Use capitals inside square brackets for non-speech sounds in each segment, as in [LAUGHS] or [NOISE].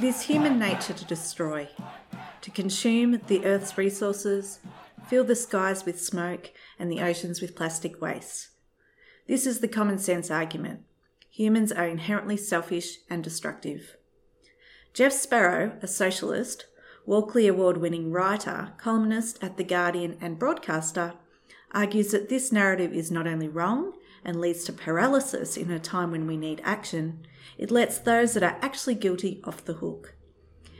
It is human nature to destroy, to consume the earth's resources, fill the skies with smoke, and the oceans with plastic waste. This is the common sense argument. Humans are inherently selfish and destructive. Jeff Sparrow, a socialist, Walkley Award winning writer, columnist at The Guardian, and broadcaster, argues that this narrative is not only wrong and leads to paralysis in a time when we need action, it lets those that are actually guilty off the hook.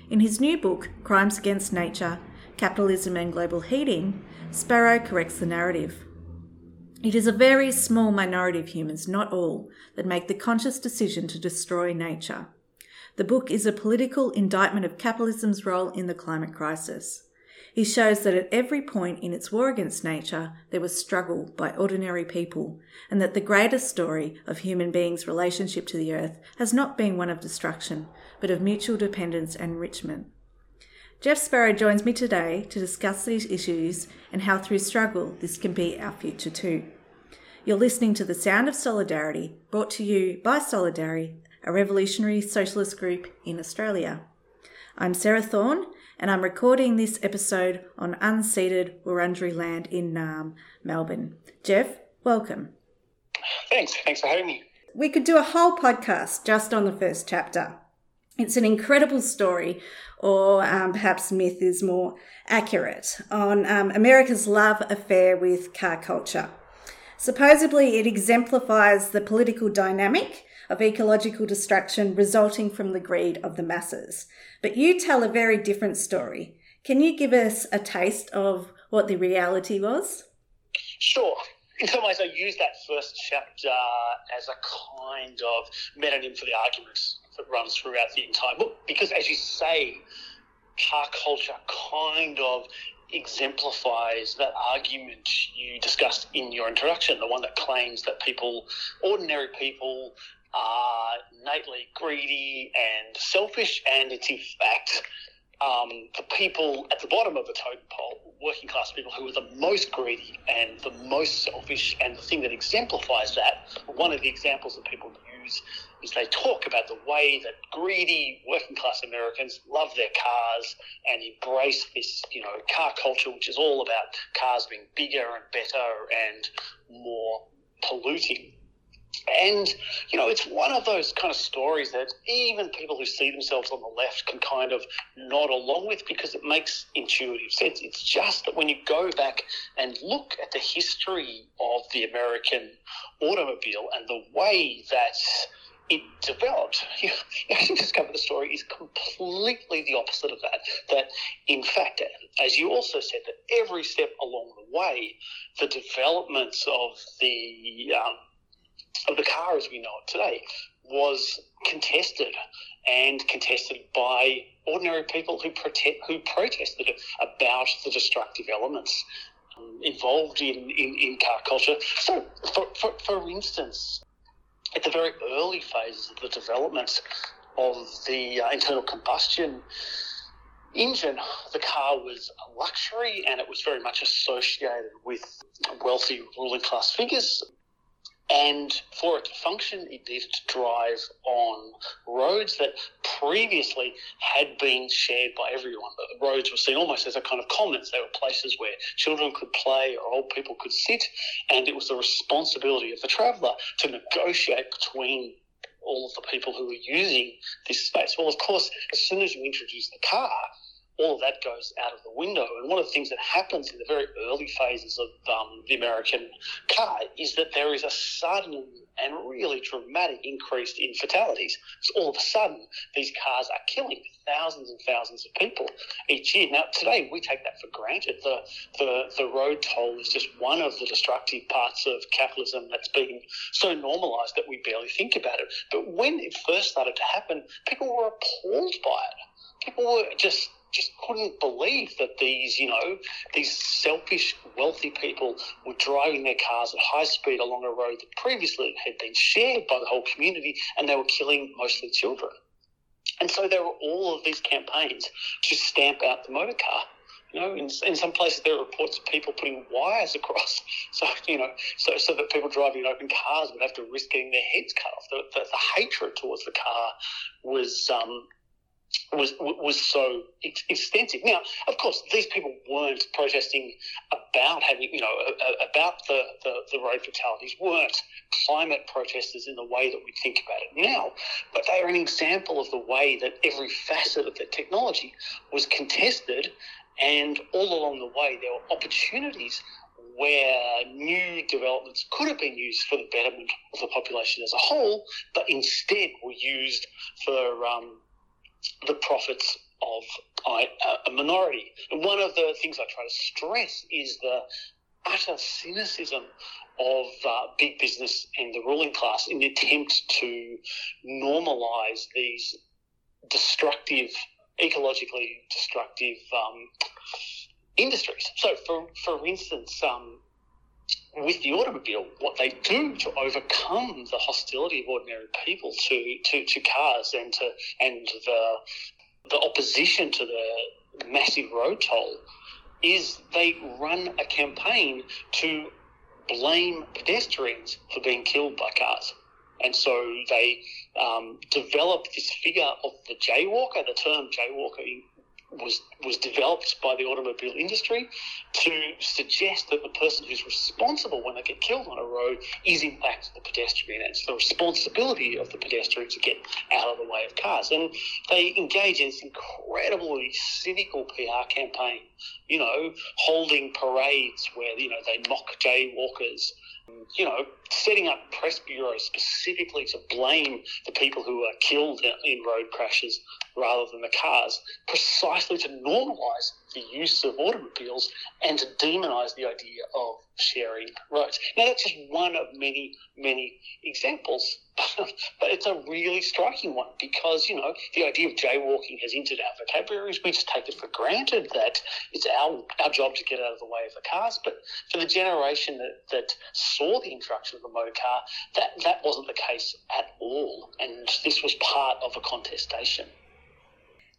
In his new book, Crimes Against Nature Capitalism and Global Heating, Sparrow corrects the narrative. It is a very small minority of humans, not all, that make the conscious decision to destroy nature. The book is a political indictment of capitalism's role in the climate crisis. He shows that at every point in its war against nature, there was struggle by ordinary people, and that the greatest story of human beings' relationship to the earth has not been one of destruction, but of mutual dependence and enrichment. Jeff Sparrow joins me today to discuss these issues and how through struggle this can be our future too. You're listening to The Sound of Solidarity, brought to you by Solidarity, a revolutionary socialist group in Australia. I'm Sarah Thorne, and I'm recording this episode on unceded Wurundjeri land in Naarm, Melbourne. Jeff, welcome. Thanks. Thanks for having me. We could do a whole podcast just on the first chapter. It's an incredible story, or um, perhaps myth is more accurate, on um, America's love affair with car culture. Supposedly, it exemplifies the political dynamic of ecological destruction resulting from the greed of the masses. But you tell a very different story. Can you give us a taste of what the reality was? Sure. In some ways, I use that first chapter as a kind of metonym for the arguments that runs throughout the entire book. Because, as you say, car culture kind of exemplifies that argument you discussed in your introduction, the one that claims that people, ordinary people, are innately greedy and selfish, and it's in fact um, the people at the bottom of the totem pole, working class people who are the most greedy and the most selfish. And the thing that exemplifies that, one of the examples that people use is they talk about the way that greedy working class Americans love their cars and embrace this, you know, car culture, which is all about cars being bigger and better and more polluting. And, you know, it's one of those kind of stories that even people who see themselves on the left can kind of nod along with because it makes intuitive sense. It's just that when you go back and look at the history of the American automobile and the way that it developed, [LAUGHS] you, actually discover the story is completely the opposite of that. That, in fact, as you also said, that every step along the way, the developments of the um, of the car as we know it today was contested and contested by ordinary people who protest, who protested about the destructive elements um, involved in, in, in, car culture. So, for, for, for instance, at the very early phases of the development of the uh, internal combustion engine, the car was a luxury and it was very much associated with wealthy ruling class figures. And for it to function, it needed to drive on roads that previously had been shared by everyone. The roads were seen almost as a kind of commons. They were places where children could play or old people could sit, and it was the responsibility of the traveller to negotiate between all of the people who were using this space. Well, of course, as soon as you introduce the car, all of that goes out of the window. And one of the things that happens in the very early phases of um, the American car is that there is a sudden and really dramatic increase in fatalities. So all of a sudden, these cars are killing thousands and thousands of people each year. Now, today we take that for granted. The, the, the road toll is just one of the destructive parts of capitalism that's been so normalized that we barely think about it. But when it first started to happen, people were appalled by it. People were just just couldn't believe that these, you know, these selfish, wealthy people were driving their cars at high speed along a road that previously had been shared by the whole community and they were killing mostly children. And so there were all of these campaigns to stamp out the motor car. You know, in, in some places there are reports of people putting wires across, [LAUGHS] so you know, so so that people driving open cars would have to risk getting their heads cut off. The, the, the hatred towards the car was um, was was so extensive. Now, of course, these people weren't protesting about having, you know, about the, the, the, road fatalities, weren't climate protesters in the way that we think about it now, but they are an example of the way that every facet of the technology was contested, and all along the way there were opportunities where new developments could have been used for the betterment of the population as a whole, but instead were used for um, the profits of a minority. And one of the things I try to stress is the utter cynicism of uh, big business and the ruling class in the attempt to normalise these destructive, ecologically destructive um, industries. So, for for instance, um, with the automobile, what they do to overcome the hostility of ordinary people to, to, to cars and to and the the opposition to the massive road toll is they run a campaign to blame pedestrians for being killed by cars. And so they um, develop this figure of the jaywalker. The term jaywalker was was developed by the automobile industry to suggest that the person who's responsible when they get killed on a road is in fact the pedestrian. It's the responsibility of the pedestrian to get out of the way of cars. And they engage in this incredibly cynical PR campaign, you know, holding parades where, you know, they mock jaywalkers you know, setting up press bureaus specifically to blame the people who are killed in road crashes rather than the cars, precisely to normalise the use of automobiles and to demonise the idea of sharing roads. Now, that's just one of many, many examples, [LAUGHS] but it's a really striking one because, you know, the idea of jaywalking has entered our vocabularies. We just take it for granted that it's our, our job to get out of the way of the cars. But for the generation that, that saw the introduction of the motor car, that, that wasn't the case at all. And this was part of a contestation.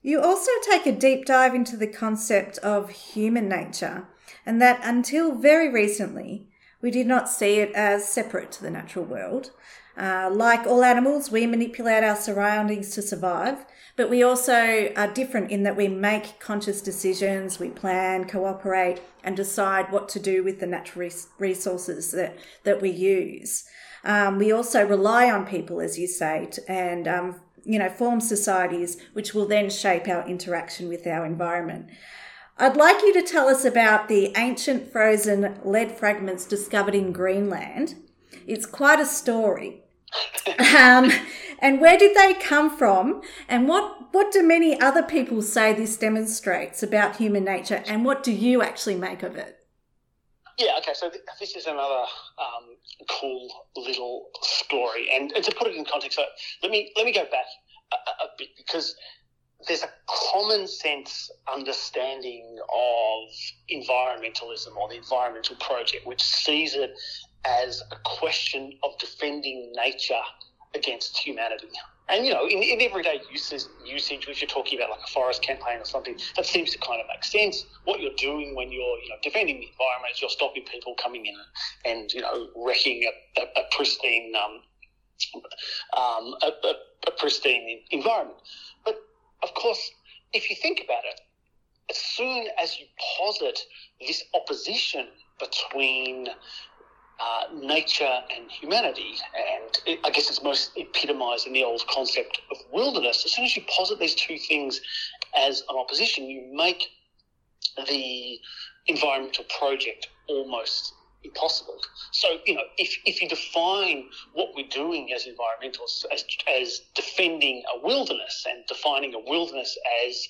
You also take a deep dive into the concept of human nature, and that until very recently, we did not see it as separate to the natural world. Uh, like all animals, we manipulate our surroundings to survive, but we also are different in that we make conscious decisions, we plan, cooperate, and decide what to do with the natural resources that, that we use. Um, we also rely on people, as you say, and um, you know, form societies, which will then shape our interaction with our environment. I'd like you to tell us about the ancient frozen lead fragments discovered in Greenland. It's quite a story. [LAUGHS] um, and where did they come from? And what, what do many other people say this demonstrates about human nature? And what do you actually make of it? Yeah, okay, so th- this is another um, cool little story. And, and, to put it in context, so let me let me go back a, a bit because there's a common sense understanding of environmentalism or the environmental project, which sees it as a question of defending nature against humanity. And you know, in, in everyday uses, usage, if you're talking about like a forest campaign or something, that seems to kind of make sense. What you're doing when you're, you know, defending the environment is you're stopping people coming in and, you know, wrecking a, a, a pristine, um, um, a, a, a pristine environment. But of course, if you think about it, as soon as you posit this opposition between uh, nature and humanity. And it, I guess it's most epitomized in the old concept of wilderness. As soon as you posit these two things as an opposition, you make the environmental project almost impossible. So, you know, if, if you define what we're doing as environmentalists as, as defending a wilderness and defining a wilderness as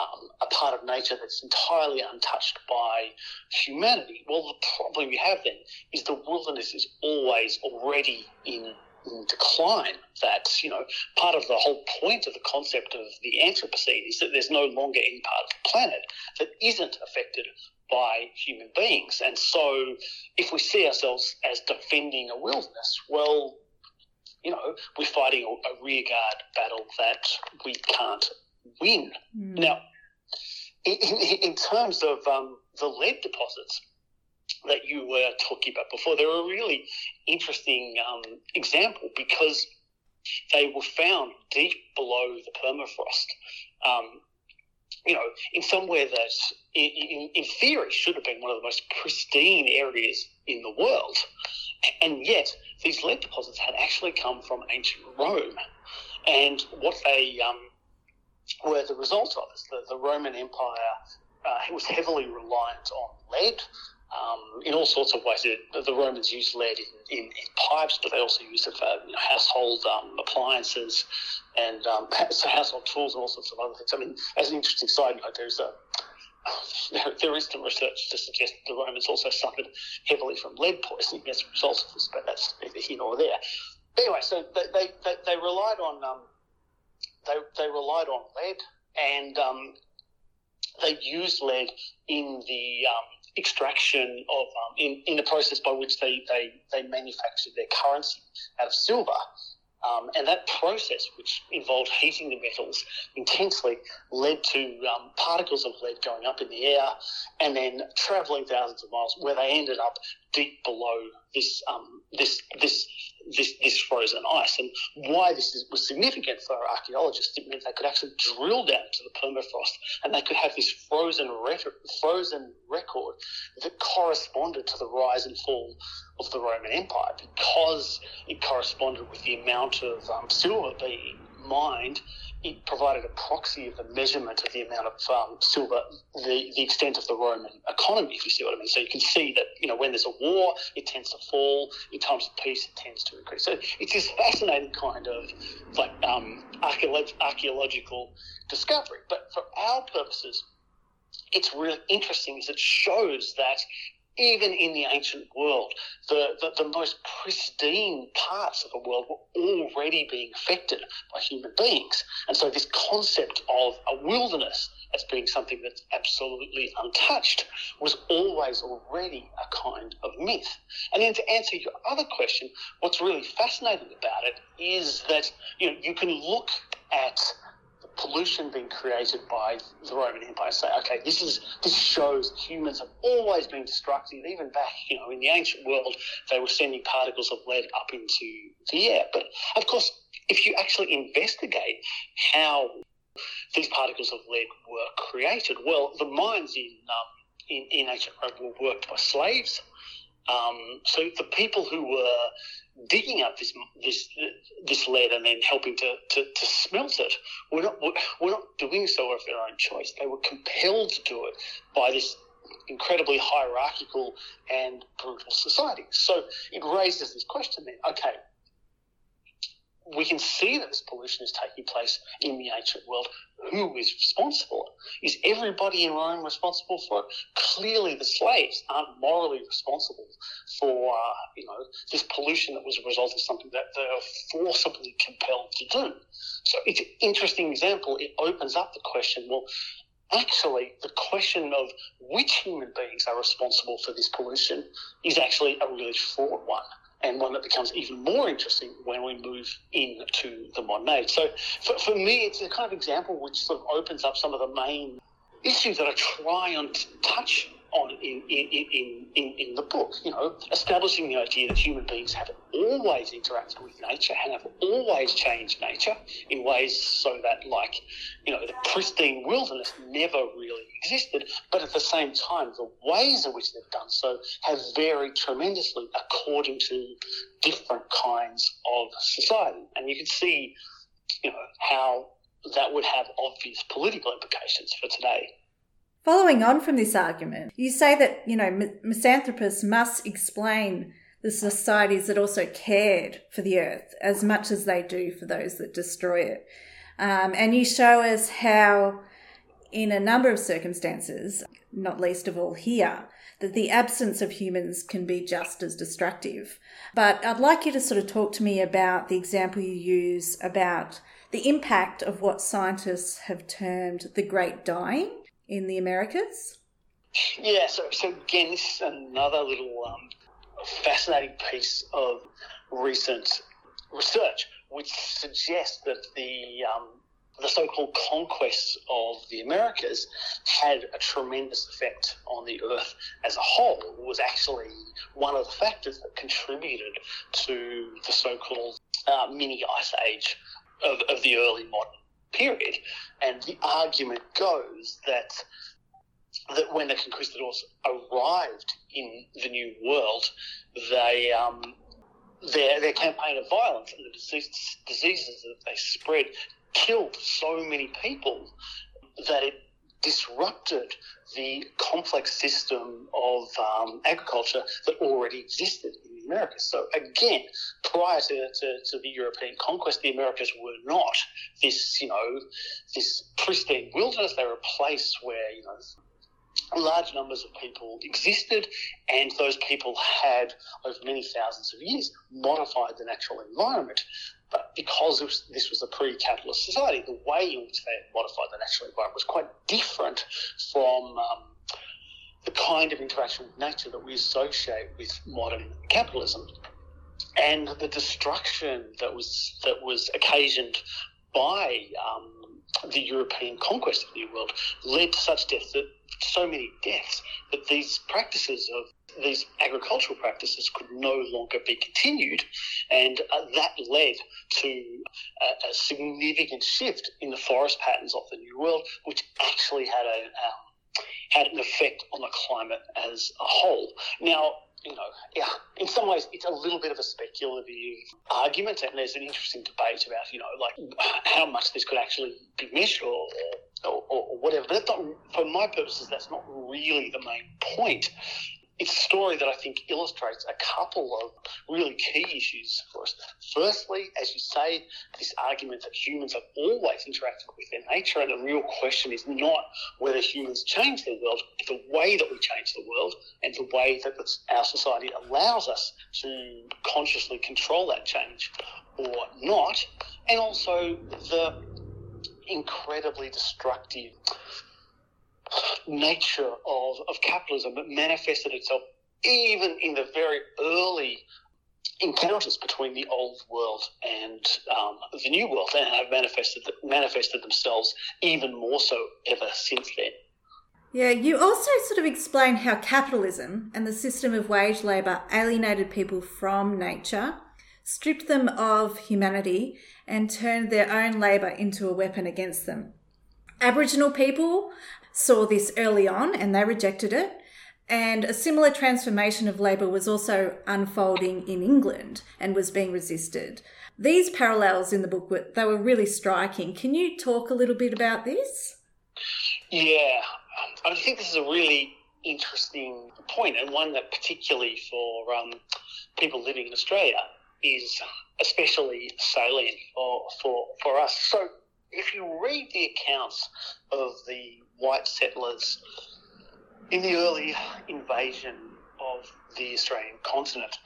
um, a part of nature that's entirely untouched by humanity. Well, the problem you have then is the wilderness is always already in, in decline. That, you know, part of the whole point of the concept of the Anthropocene is that there's no longer any part of the planet that isn't affected by human beings. And so if we see ourselves as defending a wilderness, well, you know, we're fighting a, a rearguard battle that we can't win. Mm. Now, in, in, terms of um, the lead deposits that you were talking about before, they're a really interesting um, example because they were found deep below the permafrost. Um, you know, in somewhere that, in, in theory, should have been one of the most pristine areas in the world. And yet, these lead deposits had actually come from ancient Rome. And what they um, were the result of is the, the Roman Empire uh, was heavily reliant on lead. Um, in all sorts of ways, it, the Romans used lead in, in, in, pipes, but they also used it for you know, household um, appliances and um, [LAUGHS] household tools and all sorts of other things. I mean, as an interesting side note, there's a [LAUGHS] there is some research to suggest that the Romans also suffered heavily from lead poisoning as a result of this, but that's neither here nor there. Anyway, so they, they, they relied on um, they, they relied on lead and um, they used lead in the um, extraction of um, in, in the process by which they, they, they manufactured their currency out of silver. Um, and that process, which involved heating the metals intensely, led to um, particles of lead going up in the air and then traveling thousands of miles, where they ended up deep below this um, this this this, this frozen ice. And why this is, was significant for archaeologists, it meant they could actually drill down to the permafrost and they could have this frozen, frozen record that corresponded to the rise and fall of the Roman Empire because it corresponded with the amount of um, silver being mined it provided a proxy of the measurement of the amount of um, silver, the, the extent of the Roman economy, if you see what I mean. So you can see that, you know, when there's a war, it tends to fall. In times of peace, it tends to increase. So it's this fascinating kind of like um, archaeological discovery. But for our purposes, it's really interesting is it shows that even in the ancient world, the, the, the, most pristine parts of the world were already being affected by human beings. And so, this concept of a wilderness as being something that's absolutely untouched was always already a kind of myth. And then, to answer your other question, what's really fascinating about it is that you know you can look at pollution being created by the Roman Empire say, okay, this is this shows humans have always been destructive. Even back, you know, in the ancient world, they were sending particles of lead up into the air. But of course, if you actually investigate how these particles of lead were created, well, the mines in um, in, in ancient Rome were worked by slaves. Um, so the people who were digging up this this this lead and then helping to, to, to smelt it were not were not doing so of their own choice. They were compelled to do it by this incredibly hierarchical and brutal society. So it raises this question then, okay, we can see that this pollution is taking place in the ancient world. Who is responsible? Is everybody in Rome responsible for it? Clearly, the slaves aren't morally responsible for uh, you know this pollution that was a result of something that they are forcibly compelled to do. So it's an interesting example. It opens up the question. Well, actually, the question of which human beings are responsible for this pollution is actually a really fraught one and one that becomes even more interesting when we move into the modern age. So for, for me, it's a kind of example which sort of opens up some of the main issues that I try and touch on in, in, in, in, the book, you know, establishing the idea that human beings have always interacted with nature and have always changed nature in ways so that, like, you know, the pristine wilderness never really existed, but at the same time, the ways in which they've done so have varied tremendously according to different kinds of society. And you can see, you know, how that would have obvious political implications for today. Following on from this argument, you say that, you know, misanthropists must explain the societies that also cared for the earth as much as they do for those that destroy it. Um, and you show us how, in a number of circumstances, not least of all here, that the absence of humans can be just as destructive. But I'd like you to sort of talk to me about the example you use about the impact of what scientists have termed the Great Dying in the Americas? Yeah, so, so again, this is another little um, fascinating piece of recent research, which suggests that the um, the so-called conquests of the Americas had a tremendous effect on the Earth as a whole. It was actually one of the factors that contributed to the so-called uh, mini ice age of, of the early modern period. And the argument goes that that when the conquistadors arrived in the New World, they um, their their campaign of violence and the disease, diseases that they spread killed so many people that it disrupted the complex system of um, agriculture that already existed Americas. So again, prior to, to, to, the European conquest, the Americas were not this, you know, this pristine wilderness. They were a place where, you know, large numbers of people existed, and those people had, over many thousands of years, modified the natural environment. But because this was a pre-capitalist society, the way in which they modified the natural environment was quite different from um, the kind of interaction with nature that we associate with modern capitalism. And the destruction that was that was occasioned by um, the European conquest of the New World led to such deaths that so many deaths that these practices of these agricultural practices could no longer be continued, and uh, that led to a, a, significant shift in the forest patterns of the New World, which actually had a um, had an effect on the climate as a whole. Now, you know, yeah, in some ways, it's a little bit of a speculative argument, and there's an interesting debate about, you know, like how much this could actually be measured or, or, or whatever. But not, for my purposes, that's not really the main point it's a story that I think illustrates a couple of really key issues for us. Firstly, as you say, this argument that humans have always interacted with their nature, and the real question is not whether humans change the world, but the way that we change the world and the way that our society allows us to consciously control that change or not, and also the incredibly destructive nature of, of capitalism that manifested itself even in the very early encounters between the old world and um, the new world, and have manifested manifested themselves even more so ever since then. Yeah, you also sort of explain how capitalism and the system of wage labour alienated people from nature, stripped them of humanity, and turned their own labour into a weapon against them. Aboriginal people saw this early on and they rejected it. And a similar transformation of labour was also unfolding in England and was being resisted. These parallels in the book were they were really striking. Can you talk a little bit about this? Yeah, I think this is a really interesting point and one that particularly for um, people living in Australia is especially salient for, for, for us. So if you read the accounts of the white settlers in the early invasion of the Australian continent.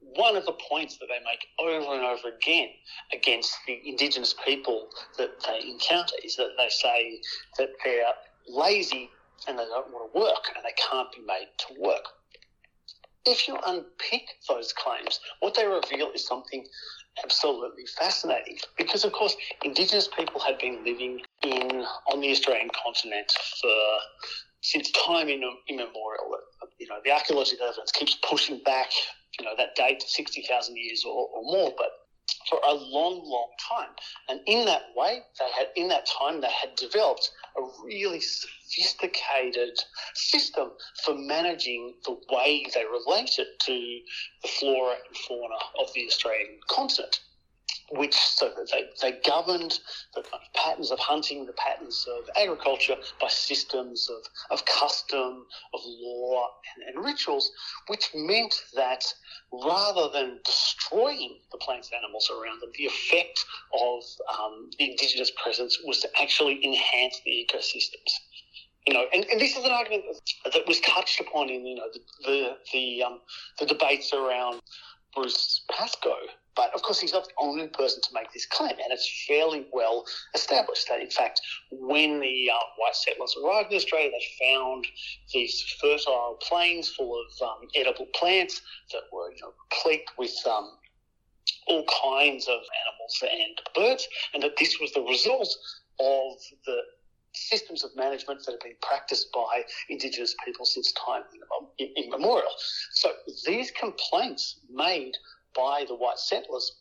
One of the points that they make over and over again against the Indigenous people that they encounter is that they say that they're lazy and they don't want to work and they can't be made to work. If you unpick those claims, what they reveal is something absolutely fascinating because, of course, Indigenous people had been living in on the Australian continent for since time immemorial. You know, the archaeological evidence keeps pushing back, you know, that date to sixty thousand years or, or more, but for a long, long time. And in that way, they had in that time they had developed a really sophisticated system for managing the way they related to the flora and fauna of the Australian continent which so they, they governed the kind of patterns of hunting, the patterns of agriculture by systems of, of custom, of law, and, and rituals, which meant that rather than destroying the plants and animals around them, the effect of um, the indigenous presence was to actually enhance the ecosystems. You know, and, and this is an argument that was touched upon in, you know, the the the, um, the debates around Bruce Pascoe but of course, he's not the only person to make this claim, and it's fairly well established that, in fact, when the uh, white settlers arrived in Australia, they found these fertile plains full of um, edible plants that were, you know, replete with um, all kinds of animals and birds, and that this was the result of the systems of management that have been practiced by Indigenous people since time immemorial. So these complaints made by the white settlers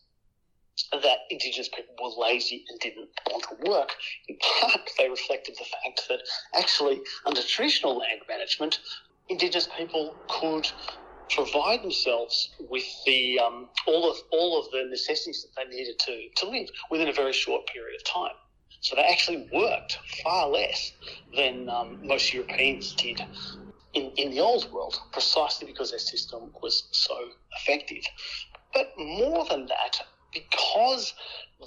that Indigenous people were lazy and didn't want to work. In part, they reflected the fact that actually, under traditional land management, Indigenous people could provide themselves with the um, all of all of the necessities that they needed to to live within a very short period of time. So they actually worked far less than um, most Europeans did in, in the old world, precisely because their system was so effective. But more than that, because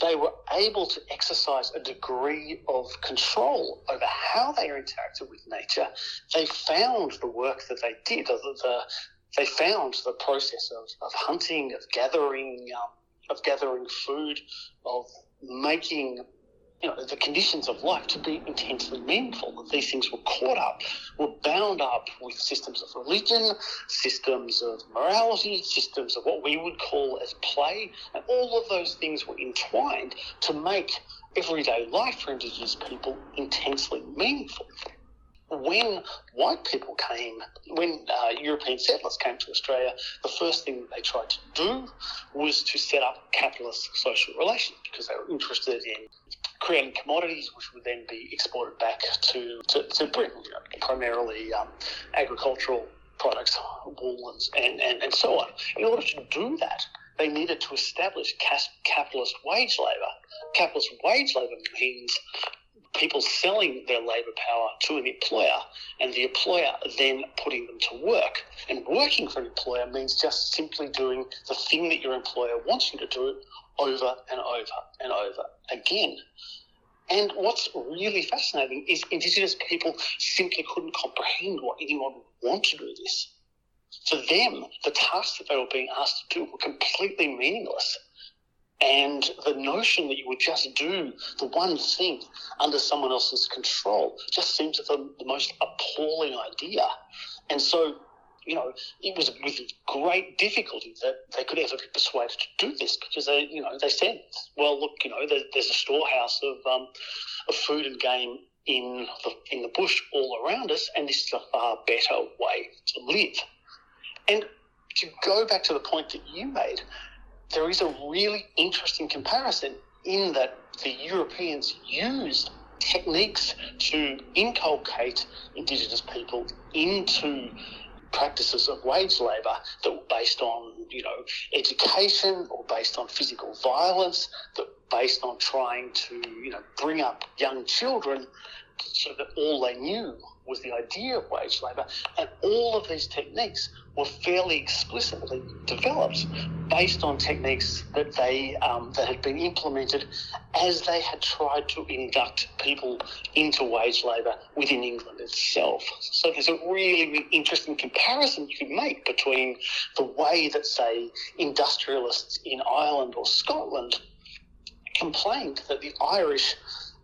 they were able to exercise a degree of control over how they interacted with nature, they found the work that they did, the, the, they found the process of, of hunting, of gathering, um, of gathering food, of making you know, the conditions of life to be intensely meaningful. That these things were caught up, were bound up with systems of religion, systems of morality, systems of what we would call as play, and all of those things were entwined to make everyday life for Indigenous people intensely meaningful. When white people came, when uh, European settlers came to Australia, the first thing they tried to do was to set up capitalist social relations because they were interested in creating commodities which would then be exported back to, to, to Britain, you know, primarily um, agricultural products, wool and, and, and so on. In order to do that, they needed to establish capitalist wage labour. Capitalist wage labour means people selling their labour power to an employer and the employer then putting them to work. And working for an employer means just simply doing the thing that your employer wants you to do over and over and over again. And what's really fascinating is Indigenous people simply couldn't comprehend why anyone would want to do this. For them, the tasks that they were being asked to do were completely meaningless. And the notion that you would just do the one thing under someone else's control just seems the, the most appalling idea. And so you know, it was with great difficulty that they could ever be persuaded to do this because they, you know, they said, well, look, you know, there, there's a storehouse of, um, of food and game in the, in the bush all around us, and this is a far better way to live. And to go back to the point that you made, there is a really interesting comparison in that the Europeans used techniques to inculcate Indigenous people into practices of wage labour that were based on, you know, education or based on physical violence, that based on trying to, you know, bring up young children so that all they knew was the idea of wage labour. And all of these techniques were fairly explicitly developed based on techniques that they um, that had been implemented as they had tried to induct people into wage labour within England itself. So there's a really, interesting comparison you could make between the way that, say, industrialists in Ireland or Scotland complained that the Irish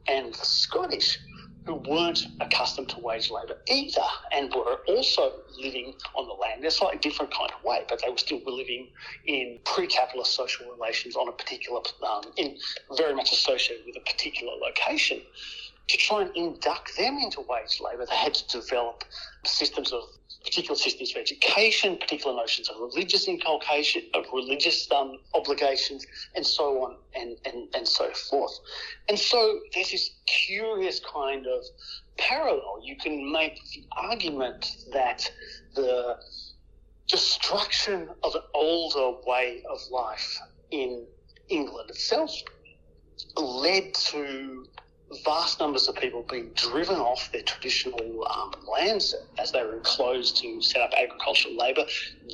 and the Scottish who weren't accustomed to wage labour either and were also living on the land in a slightly different kind of way, but they were still living in pre-capitalist social relations on a particular, um, in very much associated with a particular location. To try and induct them into wage labour, they had to develop systems of particular systems of education, particular notions of religious inculcation, of religious um, obligations, and so on and, and, and so forth. And so there's this curious kind of parallel. You can make the argument that the destruction of an older way of life in England itself led to vast numbers of people being driven off their traditional um, lands as they were enclosed to set up agricultural labour.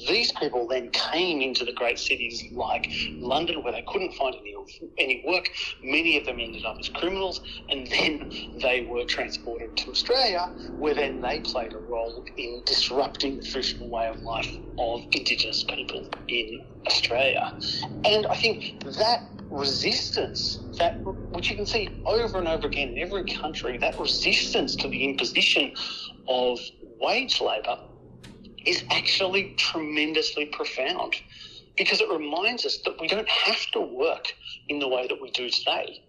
These people then came into the great cities like London, where they couldn't find any any work. Many of them ended up as criminals, and then they were transported to Australia, where then they played a role in disrupting the traditional way of life of Indigenous people in Australia. And I think that resistance that which you can see over and over again in every country that resistance to the imposition of wage labour is actually tremendously profound because it reminds us that we don't have to work in the way that we do today.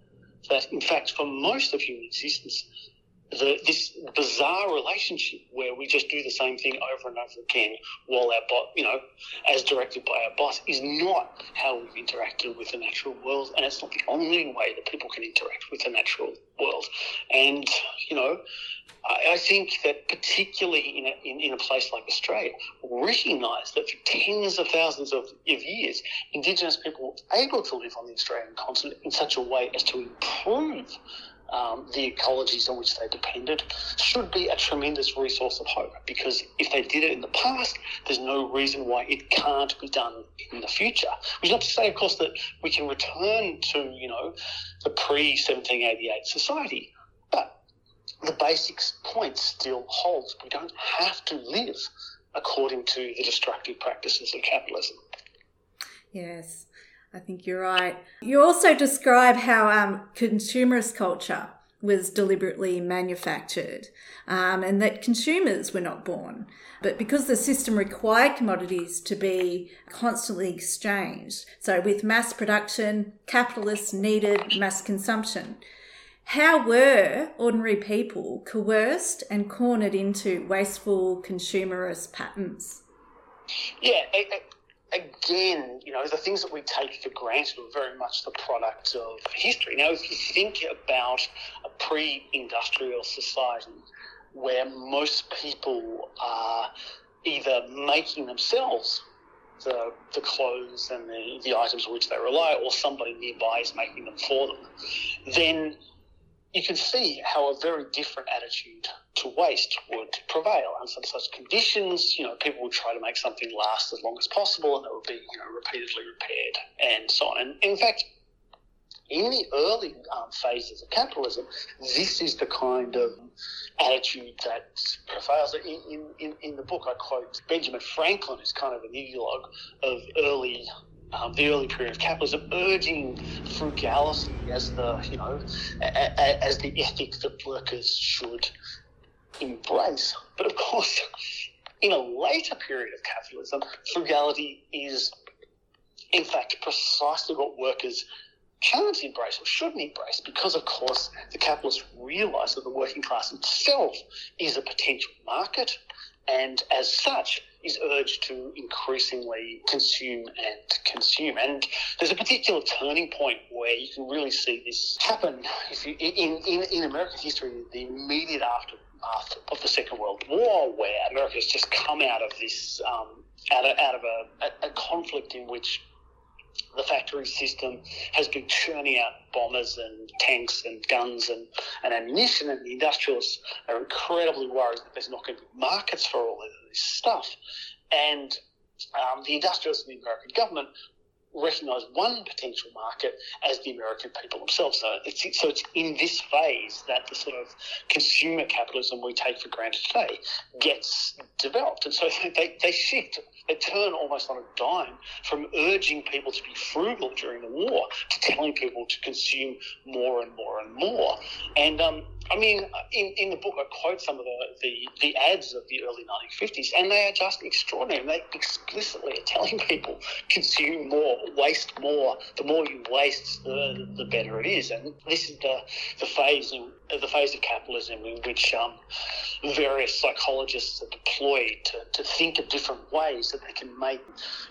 That in fact for most of human existence the, this bizarre relationship where we just do the same thing over and over again while our bot, you know, as directed by our boss, is not how we've interacted with the natural world, and it's not the only way that people can interact with the natural world. And you know, I, I think that particularly in a, in, in a place like Australia, recognise that for tens of thousands of, of years, Indigenous people were able to live on the Australian continent in such a way as to improve um, the ecologies on which they depended should be a tremendous resource of hope because if they did it in the past, there's no reason why it can't be done in the future. Which is not to say, of course, that we can return to, you know, the pre 1788 society, but the basics point still holds. We don't have to live according to the destructive practices of capitalism. Yes. I think you're right. You also describe how um, consumerist culture was deliberately manufactured um, and that consumers were not born. But because the system required commodities to be constantly exchanged, so with mass production, capitalists needed mass consumption. How were ordinary people coerced and cornered into wasteful consumerist patterns? Yeah, again, you know, the things that we take for granted are very much the product of history. Now, if you think about a pre industrial society where most people are either making themselves the, the clothes and the, the items on which they rely, or somebody nearby is making them for them, then you can see how a very different attitude to waste would prevail. under such conditions, you know, people would try to make something last as long as possible and it would be, you know, repeatedly repaired and so on. And in fact, in the early um, phases of capitalism, this is the kind of attitude that prevails. In, in, in the book, I quote Benjamin Franklin, who's kind of an ideologue of early um, the early period of capitalism, urging frugality as the you know a, a, as the ethic that workers should embrace. But of course, in a later period of capitalism, frugality is in fact precisely what workers can't embrace or shouldn't embrace because, of course, the capitalists realise that the working class itself is a potential market and as such is urged to increasingly consume and consume. And there's a particular turning point where you can really see this happen. In, in, in American history, the immediate aftermath of the Second World War, where America has just come out of this, um, out of, out of a, a, a conflict in which the factory system has been churning out bombers and tanks and guns and, and ammunition, and the industrialists are incredibly worried that there's not going to be markets for all of this stuff. And um, the industrialists and the American government recognise one potential market as the American people themselves. So it's, so it's in this phase that the sort of consumer capitalism we take for granted today gets developed. And so [LAUGHS] they, they shift they turn almost on a dime from urging people to be frugal during the war to telling people to consume more and more and more. And um, I mean, in, in the book, I quote some of the, the, the ads of the early 1950s, and they are just extraordinary. They explicitly are telling people consume more, waste more. The more you waste, the, the better it is. And this is the, the phase in, the phase of capitalism in which um, various psychologists are deployed to, to think of different ways that they can make,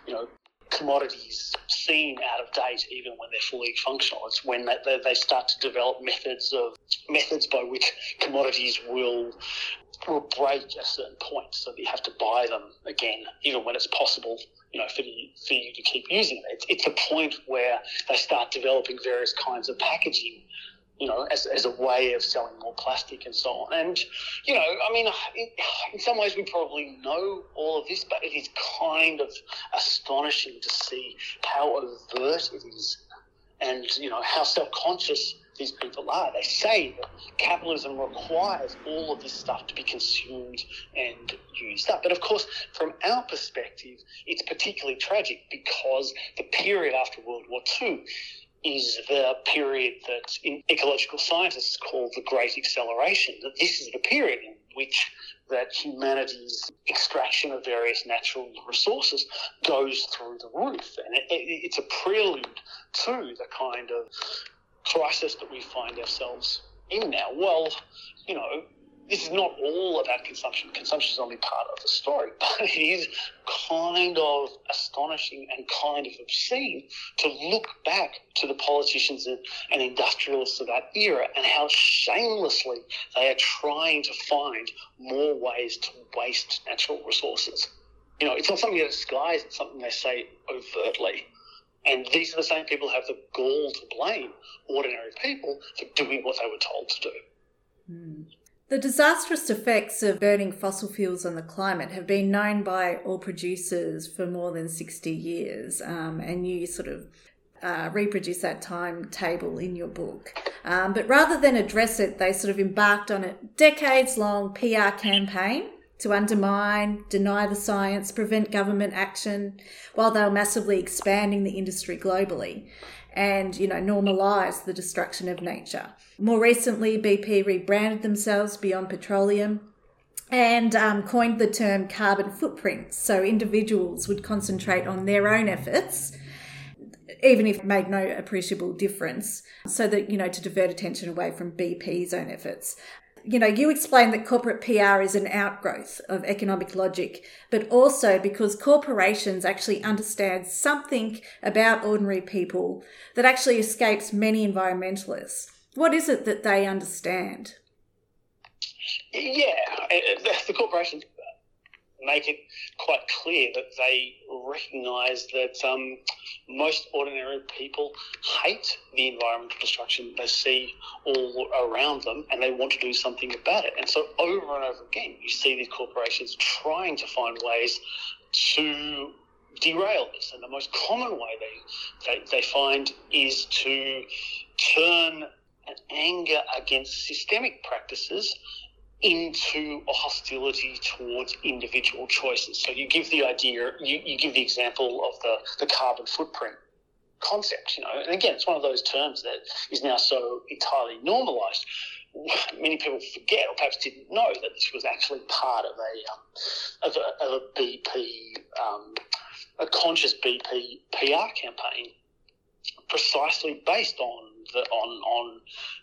you know, commodities seem out of date even when they're fully functional. It's when they, they start to develop methods of methods by which commodities will will break at certain point, so that you have to buy them again, even when it's possible, you know, for you, for you to keep using them. It's, it's a point where they start developing various kinds of packaging you know, as, as a way of selling more plastic and so on. And, you know, I mean, in, in some ways we probably know all of this, but it is kind of astonishing to see how overt it is and, you know, how self conscious these people are. They say that capitalism requires all of this stuff to be consumed and used up. But of course, from our perspective, it's particularly tragic because the period after World War II is the period that in ecological scientists call the Great Acceleration. That this is the period in which that humanity's extraction of various natural resources goes through the roof, and it, it, it's a prelude to the kind of crisis that we find ourselves in now. Well, you know, this is not all about consumption. Consumption is only part of the story, [LAUGHS] but it is kind of astonishing and kind of obscene to look back to the politicians and, industrialists of that era and how shamelessly they are trying to find more ways to waste natural resources. You know, it's not something that disguise, it's something they say overtly. And these are the same people who have the gall to blame ordinary people for doing what they were told to do. Mm. The disastrous effects of burning fossil fuels on the climate have been known by all producers for more than 60 years, um, and you sort of uh, reproduce that timetable in your book. Um, but rather than address it, they sort of embarked on a decades long PR campaign to undermine, deny the science, prevent government action, while they were massively expanding the industry globally and, you know, normalize the destruction of nature. More recently, BP rebranded themselves Beyond Petroleum and um, coined the term carbon footprint. So individuals would concentrate on their own efforts, even if it made no appreciable difference, so that, you know, to divert attention away from BP's own efforts you know, you explain that corporate PR is an outgrowth of economic logic, but also because corporations actually understand something about ordinary people that actually escapes many environmentalists. What is it that they understand? Yeah, eh, eh, the corporations make it quite clear that they recognise that um, most ordinary people hate the environmental destruction they see all around them and they want to do something about it. And so, over and over again, you see these corporations trying to find ways to derail this. And the most common way they, they, they find is to turn an anger against systemic practices into a hostility towards individual choices. So you give the idea, you, you give the example of the, the carbon footprint concept, you know, and again, it's one of those terms that is now so entirely normalized. Many people forget, or perhaps didn't know, that this was actually part of a um, of a, of a BP, um, a conscious BP PR campaign, precisely based on the on on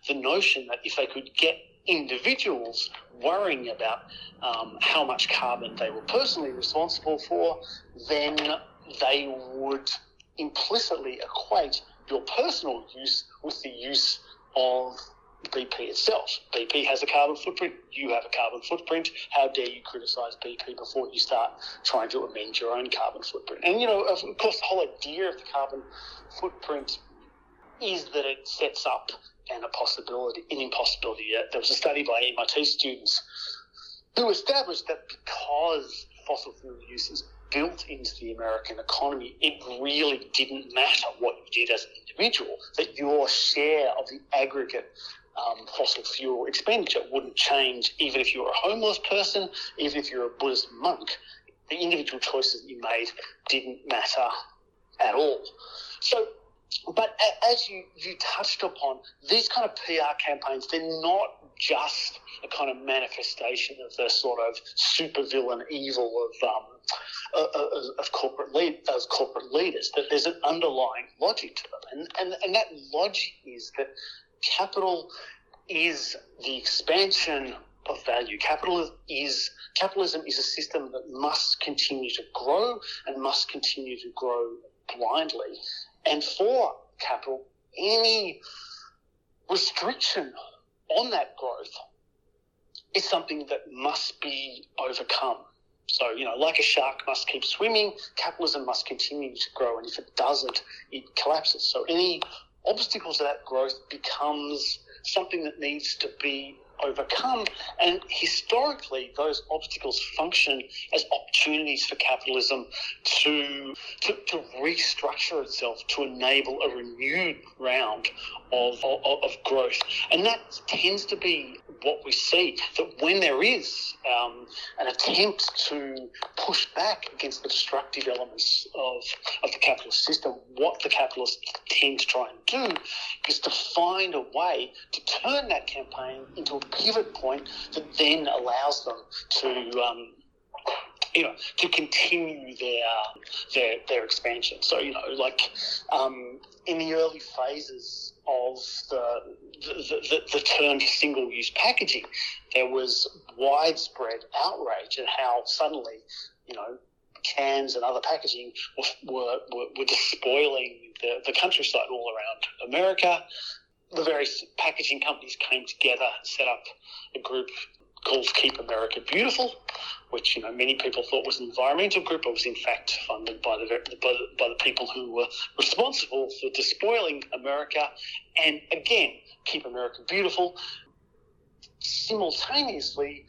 the notion that if they could get individuals worrying about um, how much carbon they were personally responsible for, then they would implicitly equate your personal use with the use of BP itself. BP has a carbon footprint, you have a carbon footprint. How dare you criticise BP before you start trying to amend your own carbon footprint? And, you know, of course, the whole idea of the carbon footprint is that it sets up and a possibility, an impossibility. There was a study by MIT students who established that because fossil fuel use is built into the American economy, it really didn't matter what you did as an individual, that your share of the aggregate um, fossil fuel expenditure wouldn't change even if you were a homeless person, even if you're a Buddhist monk. The individual choices you made didn't matter at all. So but as you, you touched upon, these kind of PR campaigns, they're not just a kind of manifestation of the sort of supervillain evil of um, of, of corporate lead, of corporate leaders. That there's an underlying logic to them, and, and and that logic is that capital is the expansion of value. Capital is capitalism is a system that must continue to grow and must continue to grow blindly. And for capital, any restriction on that growth is something that must be overcome. So, you know, like a shark must keep swimming, capitalism must continue to grow. And if it doesn't, it collapses. So, any obstacles to that growth becomes something that needs to be overcome. And historically, those obstacles function as opportunities for capitalism to, to, to restructure itself to enable a renewed round of, of, of, growth. And that tends to be what we see that when there is um, an attempt to push back against the destructive elements of, of the capitalist system, what the capitalists tend to try and do is to find a way to turn that campaign into a pivot point that then allows them to um, you know, to continue their their their expansion. So you know, like um, in the early phases of the the, the, the to single use packaging, there was widespread outrage at how suddenly, you know, cans and other packaging were, were, were despoiling the, the countryside all around America. The various packaging companies came together, set up a group called Keep America Beautiful, which you know many people thought was an environmental group, but was in fact funded by the by the, by the people who were responsible for despoiling America. And again, Keep America Beautiful simultaneously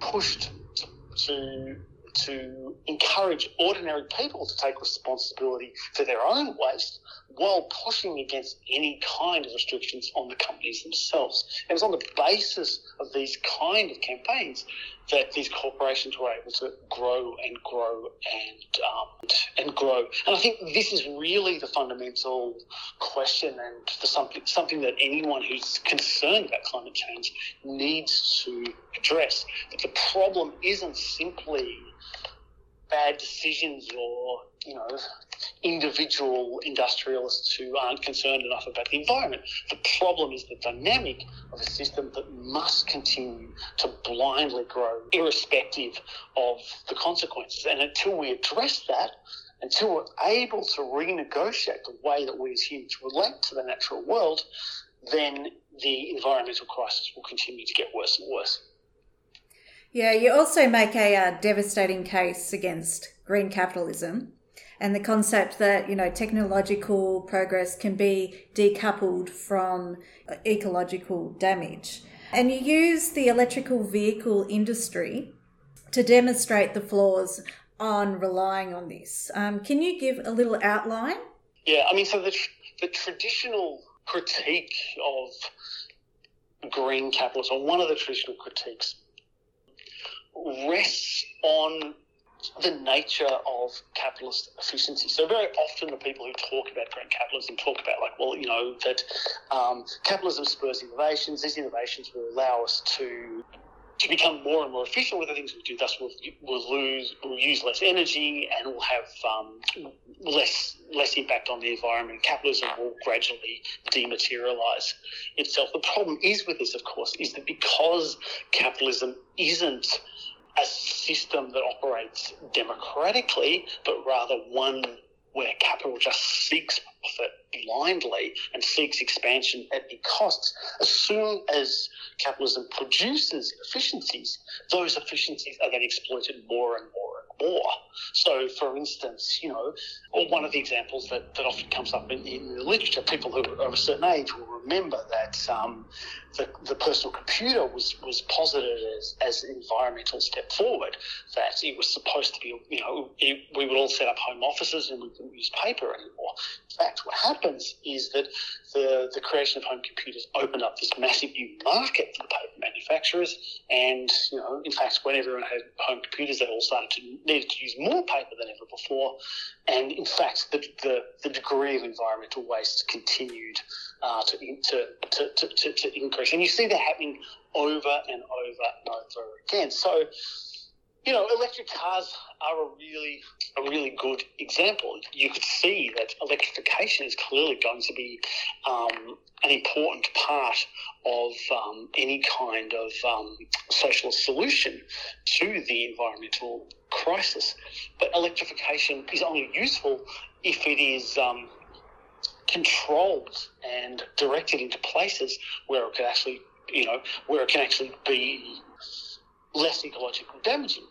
pushed to, to to encourage ordinary people to take responsibility for their own waste while pushing against any kind of restrictions on the companies themselves. And it was on the basis of these kind of campaigns that these corporations were able to grow and grow and um, and grow. And I think this is really the fundamental question and the something something that anyone who's concerned about climate change needs to address. That the problem isn't simply bad decisions or you know individual industrialists who aren't concerned enough about the environment. The problem is the dynamic of a system that must continue to blindly grow, irrespective of the consequences. And until we address that, until we're able to renegotiate the way that we as humans relate to the natural world, then the environmental crisis will continue to get worse and worse. Yeah, you also make a uh, devastating case against green capitalism and the concept that, you know, technological progress can be decoupled from ecological damage. And you use the electrical vehicle industry to demonstrate the flaws on relying on this. Um, can you give a little outline? Yeah, I mean, so the, the traditional critique of green capitalism, one of the traditional critiques rests on the nature of capitalist efficiency. So very often the people who talk about green capitalism talk about like, well, you know, that um, capitalism spurs innovations. These innovations will allow us to to become more and more efficient with the things we do. Thus, we'll, we'll lose, we'll use less energy, and we'll have um, less less impact on the environment. Capitalism will gradually dematerialize itself. The problem is with this, of course, is that because capitalism isn't a system that operates democratically, but rather one where capital just seeks profit blindly and seeks expansion at any costs. As soon as capitalism produces efficiencies, those efficiencies are then exploited more and more and more. So, for instance, you know, or one of the examples that, that often comes up in, in the literature, people who are of a certain age will remember that um, the, the personal computer was, was posited as, as an environmental step forward, that it was supposed to be, you know, it, we would all set up home offices and we couldn't use paper anymore. In fact, what happens is that the, the creation of home computers opened up this massive new market for paper manufacturers. And, you know, in fact, when everyone had home computers, they all started to needed to use more paper than ever before. And in fact, the, the, the degree of environmental waste continued uh, to, to, to, to, to increase. And you see that happening over and over and over again. So, you know, electric cars are a really a really good example. You could see that electrification is clearly going to be um, an important part of um, any kind of um, social solution to the environmental crisis. But electrification is only useful if it is um, controlled and directed into places where it can actually, you know, where it can actually be less ecologically damaging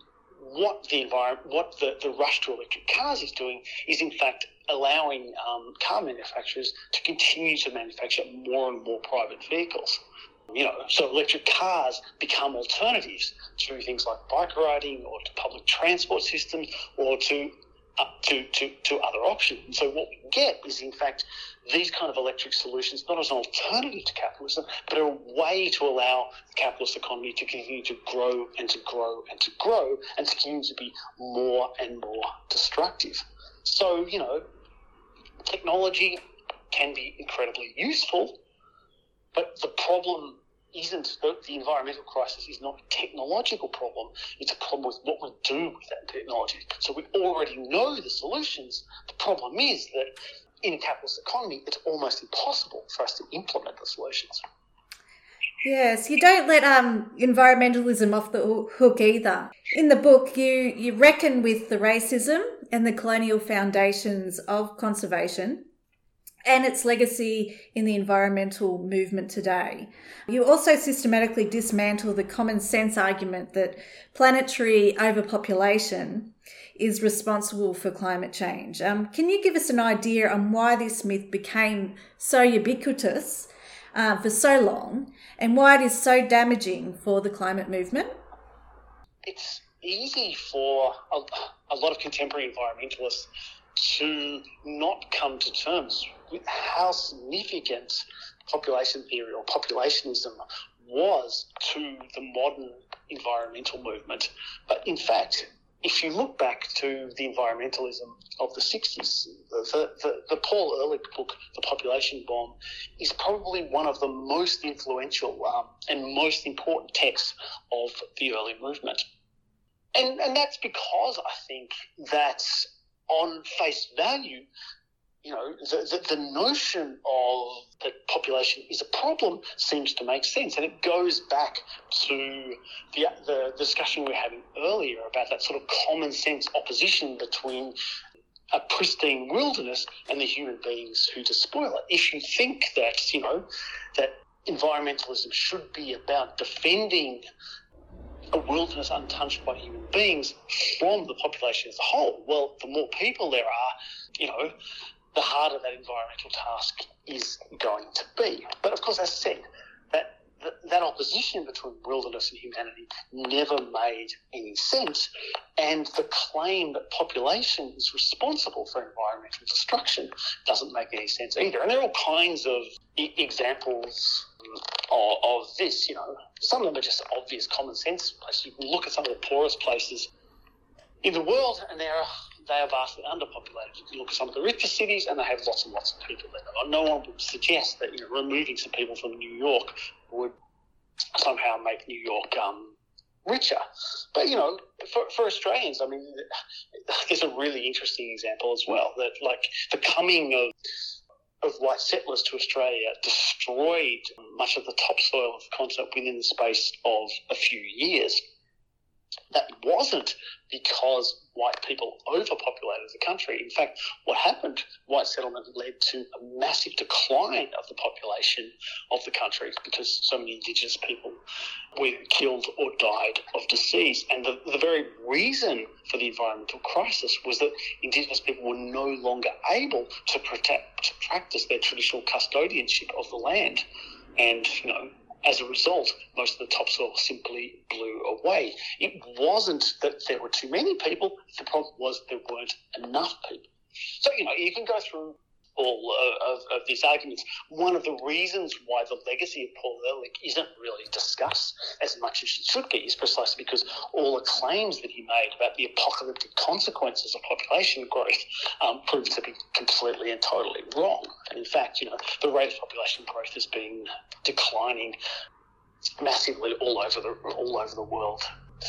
what the environment, what the, the rush to electric cars is doing is in fact allowing um, car manufacturers to continue to manufacture more and more private vehicles. You know, so electric cars become alternatives to things like bike riding or to public transport systems or to to, to, to other options. And so what we get is, in fact, these kind of electric solutions not as an alternative to capitalism, but a way to allow the capitalist economy to continue to grow and to grow and to grow and to continue to be more and more destructive. So, you know, technology can be incredibly useful, but the problem isn't the, environmental crisis is not a technological problem. It's a problem with what we do with that technology. So we already know the solutions. The problem is that in a capitalist economy, it's almost impossible for us to implement the solutions. Yes, you don't let um, environmentalism off the hook either. In the book, you, you reckon with the racism and the colonial foundations of conservation and its legacy in the environmental movement today. You also systematically dismantle the common sense argument that planetary overpopulation is responsible for climate change. Um, can you give us an idea on why this myth became so ubiquitous uh, for so long and why it is so damaging for the climate movement? It's easy for a, a lot of contemporary environmentalists to not come to terms with how significant population theory or populationism was to the modern environmental movement. But in fact, if you look back to the environmentalism of the 60s, the, the, the, Paul Ehrlich book, The Population Bomb, is probably one of the most influential um, and most important texts of the early movement. And, and that's because I think that on face value, you know, the, the, the, notion of that population is a problem seems to make sense. And it goes back to the, the discussion we were having earlier about that sort of common sense opposition between a pristine wilderness and the human beings who despoil it. If you think that, you know, that environmentalism should be about defending a wilderness untouched by human beings from the population as a whole, well, the more people there are, you know, the harder that environmental task is going to be. But of course, as I said, that that opposition between wilderness and humanity never made any sense. And the claim that population is responsible for environmental destruction doesn't make any sense either. And there are all kinds of examples of, of, this. You know, some of them are just obvious common sense places. You can look at some of the poorest places in the world, and there are they are vastly underpopulated. You can look at some of the richest cities, and they have lots and lots of people there. No one would suggest that you know removing some people from New York would somehow make New York um, richer. But you know, for, for Australians, I mean, there's a really interesting example as well. That like the coming of of white settlers to Australia destroyed much of the topsoil of the continent within the space of a few years that wasn't because white people overpopulated the country. In fact, what happened, white settlement led to a massive decline of the population of the country because so many indigenous people were killed or died of disease. And the, the very reason for the environmental crisis was that indigenous people were no longer able to protect, to practice their traditional custodianship of the land. And, you know, as a result, most of the topsoil simply blew away. It wasn't that there were too many people, the problem was there weren't enough people. So, you know, you can go through all of, of, these arguments. One of the reasons why the legacy of Paul Ehrlich isn't really discussed as much as it should be is precisely because all the claims that he made about the apocalyptic consequences of population growth um, proved to be completely and totally wrong. And in fact, you know, the rate of population growth has been declining massively all over the all over the world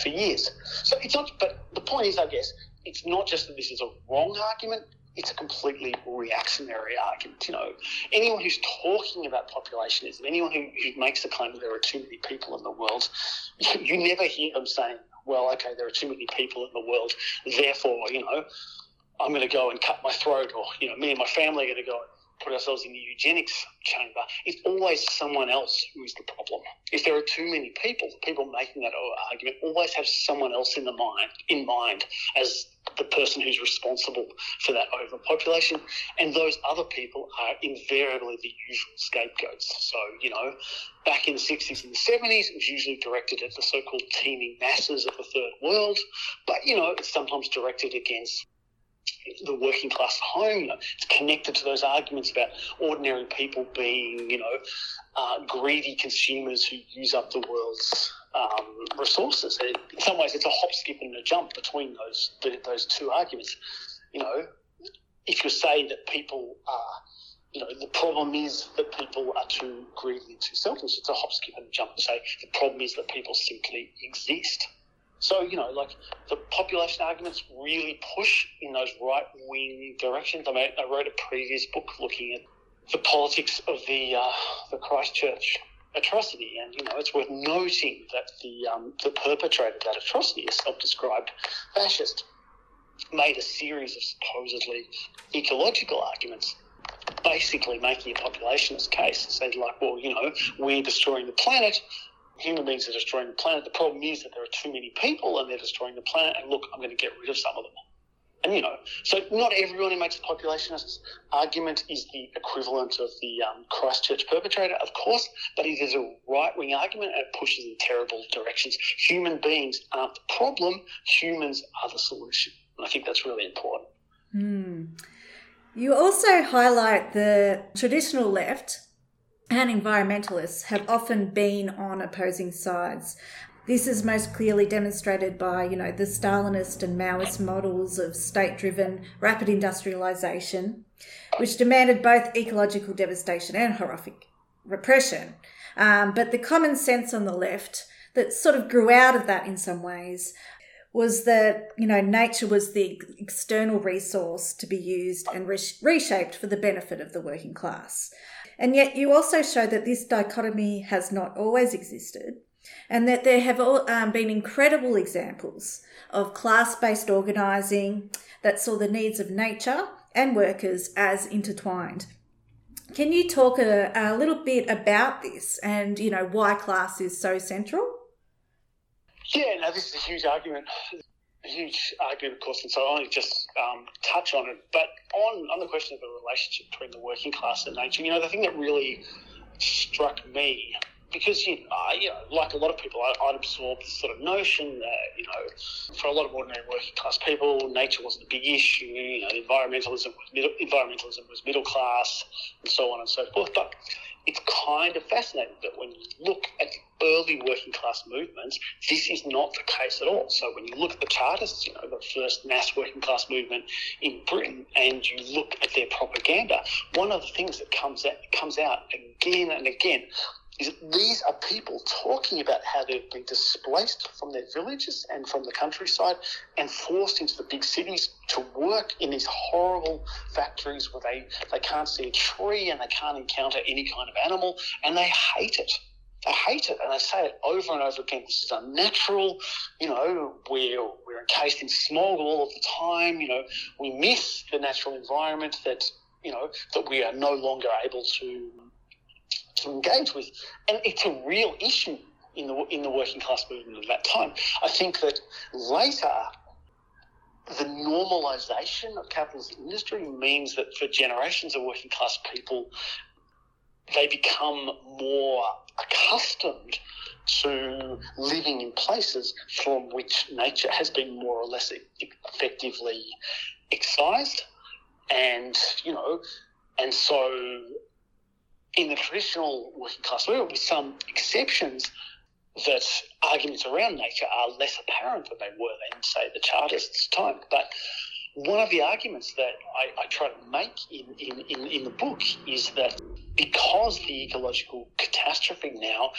for years. So it's not. But the point is, I guess, it's not just that this is a wrong argument it's a completely reactionary argument. You know, anyone who's talking about populationism, anyone who, who makes the claim that there are too many people in the world, you, you never hear them saying, well, okay, there are too many people in the world, therefore, you know, I'm going to go and cut my throat, or, you know, me and my family are going to go put ourselves in the eugenics chamber, it's always someone else who is the problem. If there are too many people, the people making that argument always have someone else in the mind in mind as the person who's responsible for that overpopulation, and those other people are invariably the usual scapegoats. So, you know, back in the 60s and the 70s, it was usually directed at the so-called teeming masses of the third world, but, you know, it's sometimes directed against the working class home it's connected to those arguments about ordinary people being, you know, uh, greedy consumers who use up the world's um, resources. in some ways, it's a hop, skip, and a jump between those the, those two arguments. You know, if you're saying that people are you know, the problem is that people are too greedy and too selfish. It's a hop, skip, and a jump to say the problem is that people simply exist. So, you know, like the population arguments really push in those right wing directions. I, mean, I wrote a previous book looking at the politics of the uh, the Christchurch atrocity, and you know, it's worth noting that the um, the perpetrator of that atrocity, a self-described fascist, made a series of supposedly ecological arguments basically making a populationist case. saying like, well, you know, we're destroying the planet. Human beings are destroying the planet. The problem is that there are too many people and they're destroying the planet. And look, I'm going to get rid of some of them. And you know, so not everyone who makes a populationist argument is the equivalent of the um, Christchurch perpetrator, of course, but it is a right wing argument and it pushes in terrible directions. Human beings aren't the problem, humans are the solution. And I think that's really important. Mm. You also highlight the traditional left and environmentalists have often been on opposing sides. This is most clearly demonstrated by, you know, the Stalinist and Maoist models of state-driven rapid industrialization, which demanded both ecological devastation and horrific repression. Um, but the common sense on the left that sort of grew out of that in some ways was that you know nature was the external resource to be used and reshaped for the benefit of the working class and yet you also show that this dichotomy has not always existed and that there have um, been incredible examples of class-based organising that saw the needs of nature and workers as intertwined. Can you talk a, a little bit about this and you know why class is so central? Yeah, no, this is a huge argument, huge argument, of course, and so I'll only just um, touch on it. But on, on the question of the relationship between the working class and nature, you know, the thing that really struck me because you know, you know, like a lot of people, I, would absorb this sort of notion that you know, for a lot of ordinary working class people, nature wasn't a big issue. You know, environmentalism was middle, environmentalism was middle class, and so on and so forth. But it's kind of fascinating that when you look at the early working class movements, this is not the case at all. So when you look at the Chartists, you know, the first mass working class movement in Britain, and you look at their propaganda, one of the things that comes out, comes out again and again these are people talking about how they've been displaced from their villages and from the countryside and forced into the big cities to work in these horrible factories where they, they can't see a tree and they can't encounter any kind of animal and they hate it. They hate it and they say it over and over again. This is unnatural. You know, we're, we're encased in smog all of the time. You know, we miss the natural environment that, you know, that we are no longer able to to engage with, and it's a real issue in the in the working class movement of that time. I think that later the normalization of capitalist industry means that for generations of working class people, they become more accustomed to living in places from which nature has been more or less effectively excised. And, you know, and so in the traditional working class movement, with some exceptions, that arguments around nature are less apparent than they were in, say, the Chartists' time. But one of the arguments that I, I try to make in, in, in, in, the book is that because the ecological catastrophe now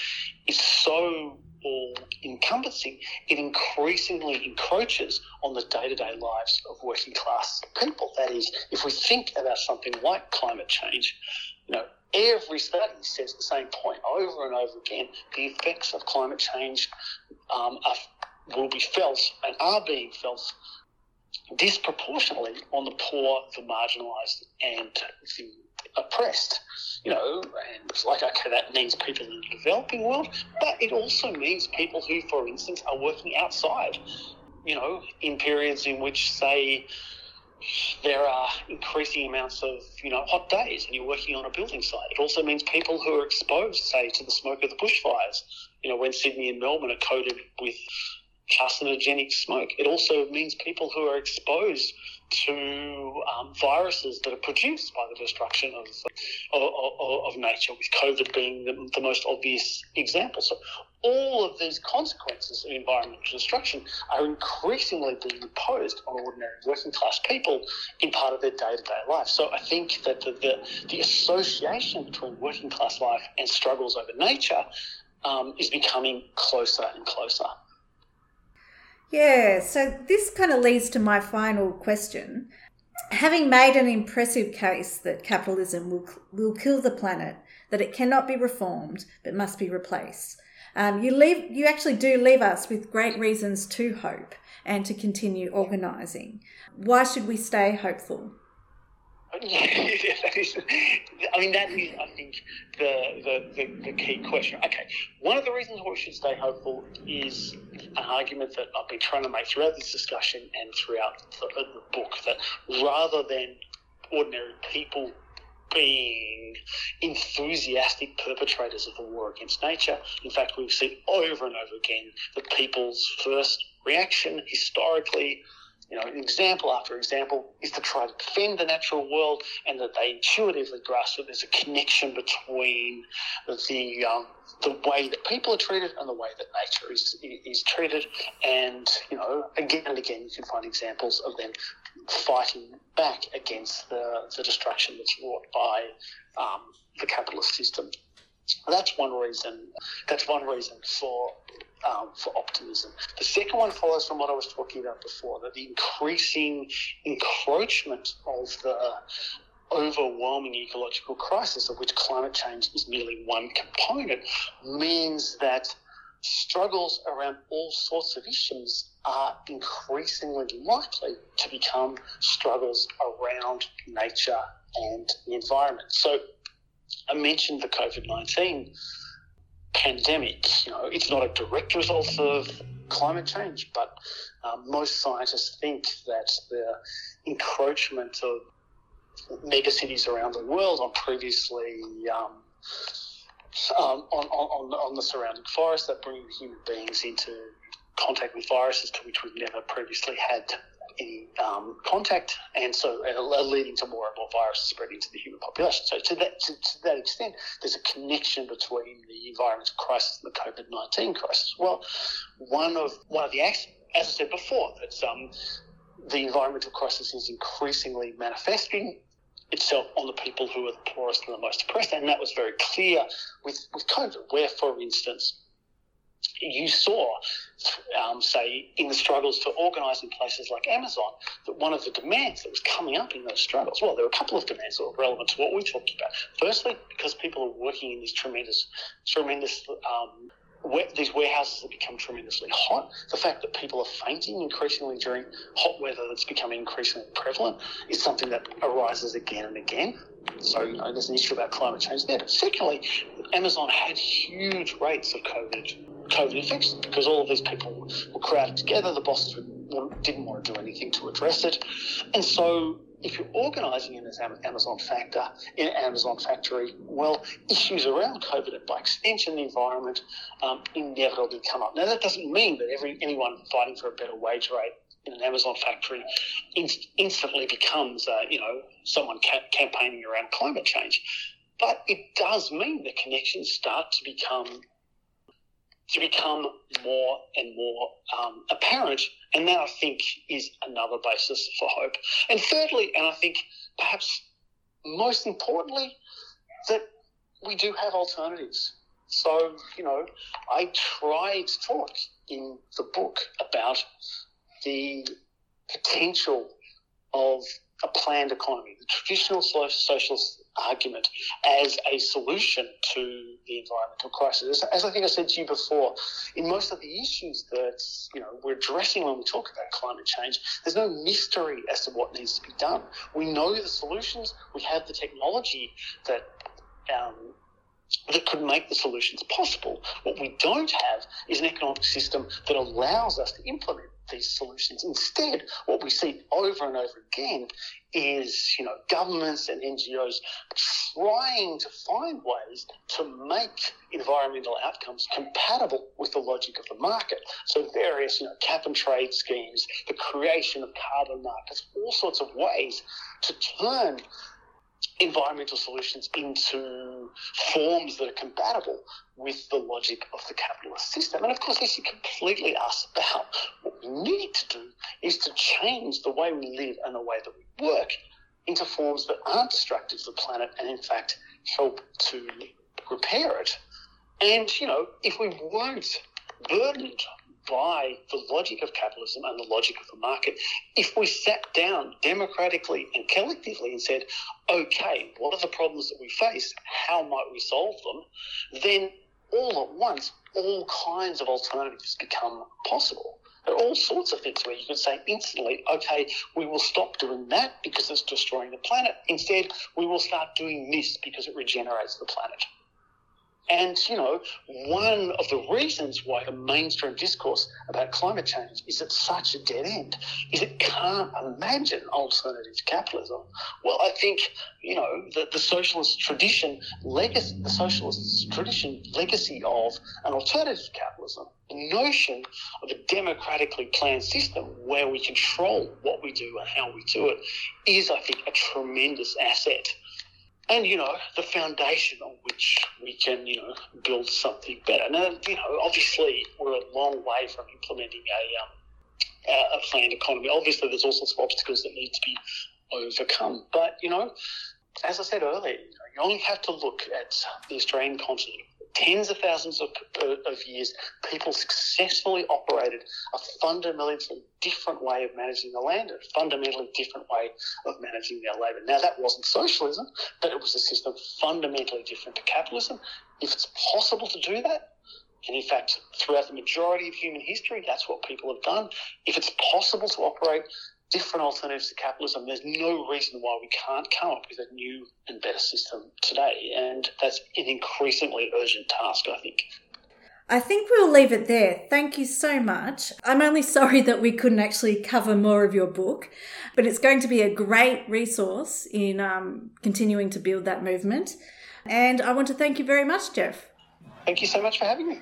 is so all encompassing, it increasingly encroaches on the day to day lives of working class people. That is, if we think about something like climate change, you know, every study says the same point over and over again. The effects of climate change um, are, will be felt and are being felt disproportionately on the poor, the marginalised, and the oppressed. You know, and it's like, okay, that means people in the developing world, but it also means people who, for instance, are working outside, you know, in periods in which, say, there are increasing amounts of you know hot days and you're working on a building site. It also means people who are exposed, say, to the smoke of the bushfires. You know, when Sydney and Melbourne are coated with carcinogenic smoke. It also means people who are exposed to um, viruses that are produced by the destruction of, of, of, nature, with COVID being the, the, most obvious example. So, all of these consequences of environmental destruction are increasingly being imposed on ordinary working class people in part of their day to day life. So, I think that the, the, the, association between working class life and struggles over nature um, is becoming closer and closer. Yeah, so this kind of leads to my final question. Having made an impressive case that capitalism will, will kill the planet, that it cannot be reformed but must be replaced, um, you leave you actually do leave us with great reasons to hope and to continue organising. Why should we stay hopeful? That is, I mean, that is, I think, the, the, the, the, key question. Okay, one of the reasons why we should stay hopeful is an argument that I've been trying to make throughout this discussion and throughout the, uh, the book that rather than ordinary people being enthusiastic perpetrators of the war against nature. In fact, we've seen over and over again that people's first reaction historically you know, example after example is to try to defend the natural world and that they intuitively grasp that there's a connection between the um, the way that people are treated and the way that nature is is treated. And you know, again and again, you can find examples of them fighting back against the, the destruction that's wrought by um, the capitalist system. That's one reason. That's one reason for um, for optimism. The second one follows from what I was talking about before that the increasing encroachment of the overwhelming ecological crisis, of which climate change is merely one component, means that struggles around all sorts of issues are increasingly likely to become struggles around nature and the environment. So I mentioned the COVID 19 pandemic. You know, it's not a direct result of climate change, but um, most scientists think that the encroachment of megacities around the world on previously um, um, on, on, on the surrounding forests that bring human beings into contact with viruses to which we've never previously had any um, contact, and so uh, leading to more and more viruses spreading to the human population. So to that to, to that extent, there's a connection between the environmental crisis and the COVID nineteen crisis. Well, one of one of the acts as I said before, that um, the environmental crisis is increasingly manifesting itself on the people who are the poorest and the most oppressed, and that was very clear with with COVID, where, for instance you saw, um, say, in the struggles to organise in places like Amazon, that one of the demands that was coming up in those struggles, well, there were a couple of demands that were relevant to what we're talking about. Firstly, because people are working in these tremendous, tremendous um, these warehouses have become tremendously hot. The fact that people are fainting increasingly during hot weather that's becoming increasingly prevalent is something that arises again and again. So, you know, there's an issue about climate change there. But secondly, Amazon had huge rates of COVID COVID infections because all of these people were crowded together. The bosses didn't want to do anything to address it, and so if you're organising in this Amazon factor, in an Amazon factory, well, issues around COVID and by extension the environment um, inevitably come up. Now that doesn't mean that every anyone fighting for a better wage rate in an Amazon factory inst- instantly becomes, uh, you know, someone ca- campaigning around climate change. But it does mean the connections start to become to become more and more um, apparent. And that, I think, is another basis for hope. And thirdly, and I think perhaps most importantly, that we do have alternatives. So, you know, I try to talk in the book about the potential of a planned economy, the traditional socialist argument as a solution to the environmental crisis. As I think I said to you before, in most of the issues that you know we're addressing when we talk about climate change, there's no mystery as to what needs to be done. We know the solutions. We have the technology that. Um, that could make the solutions possible. What we don't have is an economic system that allows us to implement these solutions. Instead, what we see over and over again is, you know, governments and NGOs trying to find ways to make environmental outcomes compatible with the logic of the market. So various, you know, cap and trade schemes, the creation of carbon markets, all sorts of ways to turn environmental solutions into forms that are compatible with the logic of the capitalist system. And of course, this is completely us about, what we need to do is to change the way we live and the way that we work into forms that aren't destructive to the planet and, in fact, help to repair it. And, you know, if we weren't burdened by the logic of capitalism and the logic of the market. If we sat down democratically and collectively and said, okay, what are the problems that we face? How might we solve them? Then all at once, all kinds of alternatives become possible. There are all sorts of things where you could say instantly, okay, we will stop doing that because it's destroying the planet. Instead, we will start doing this because it regenerates the planet. And, you know, one of the reasons why the mainstream discourse about climate change is at such a dead end is it can't imagine alternative capitalism. Well, I think, you know, the, the socialist tradition, legacy, the socialist tradition legacy of an alternative capitalism, the notion of a democratically planned system where we control what we do and how we do it is, I think, a tremendous asset and you know the foundation on which we can you know build something better. Now you know obviously we're a long way from implementing a um, a planned economy. Obviously there's all sorts of obstacles that need to be overcome. But you know, as I said earlier, you only have to look at the Australian continent tens of thousands of, uh, of years, people successfully operated a fundamentally different way of managing the land, a fundamentally different way of managing their labour. Now, that wasn't socialism, but it was a system fundamentally different to capitalism. If it's possible to do that, and in fact, throughout the majority of human history, that's what people have done. If it's possible to operate different alternatives to capitalism. There's no reason why we can't come up with a new and better system today. And that's an increasingly urgent task, I think. I think we'll leave it there. Thank you so much. I'm only [LAUGHS] sorry that we couldn't actually cover more of your book, but it's going to be a great resource in um, continuing to build that movement. And I want to thank you very much, Jeff. Thank you so much for having me.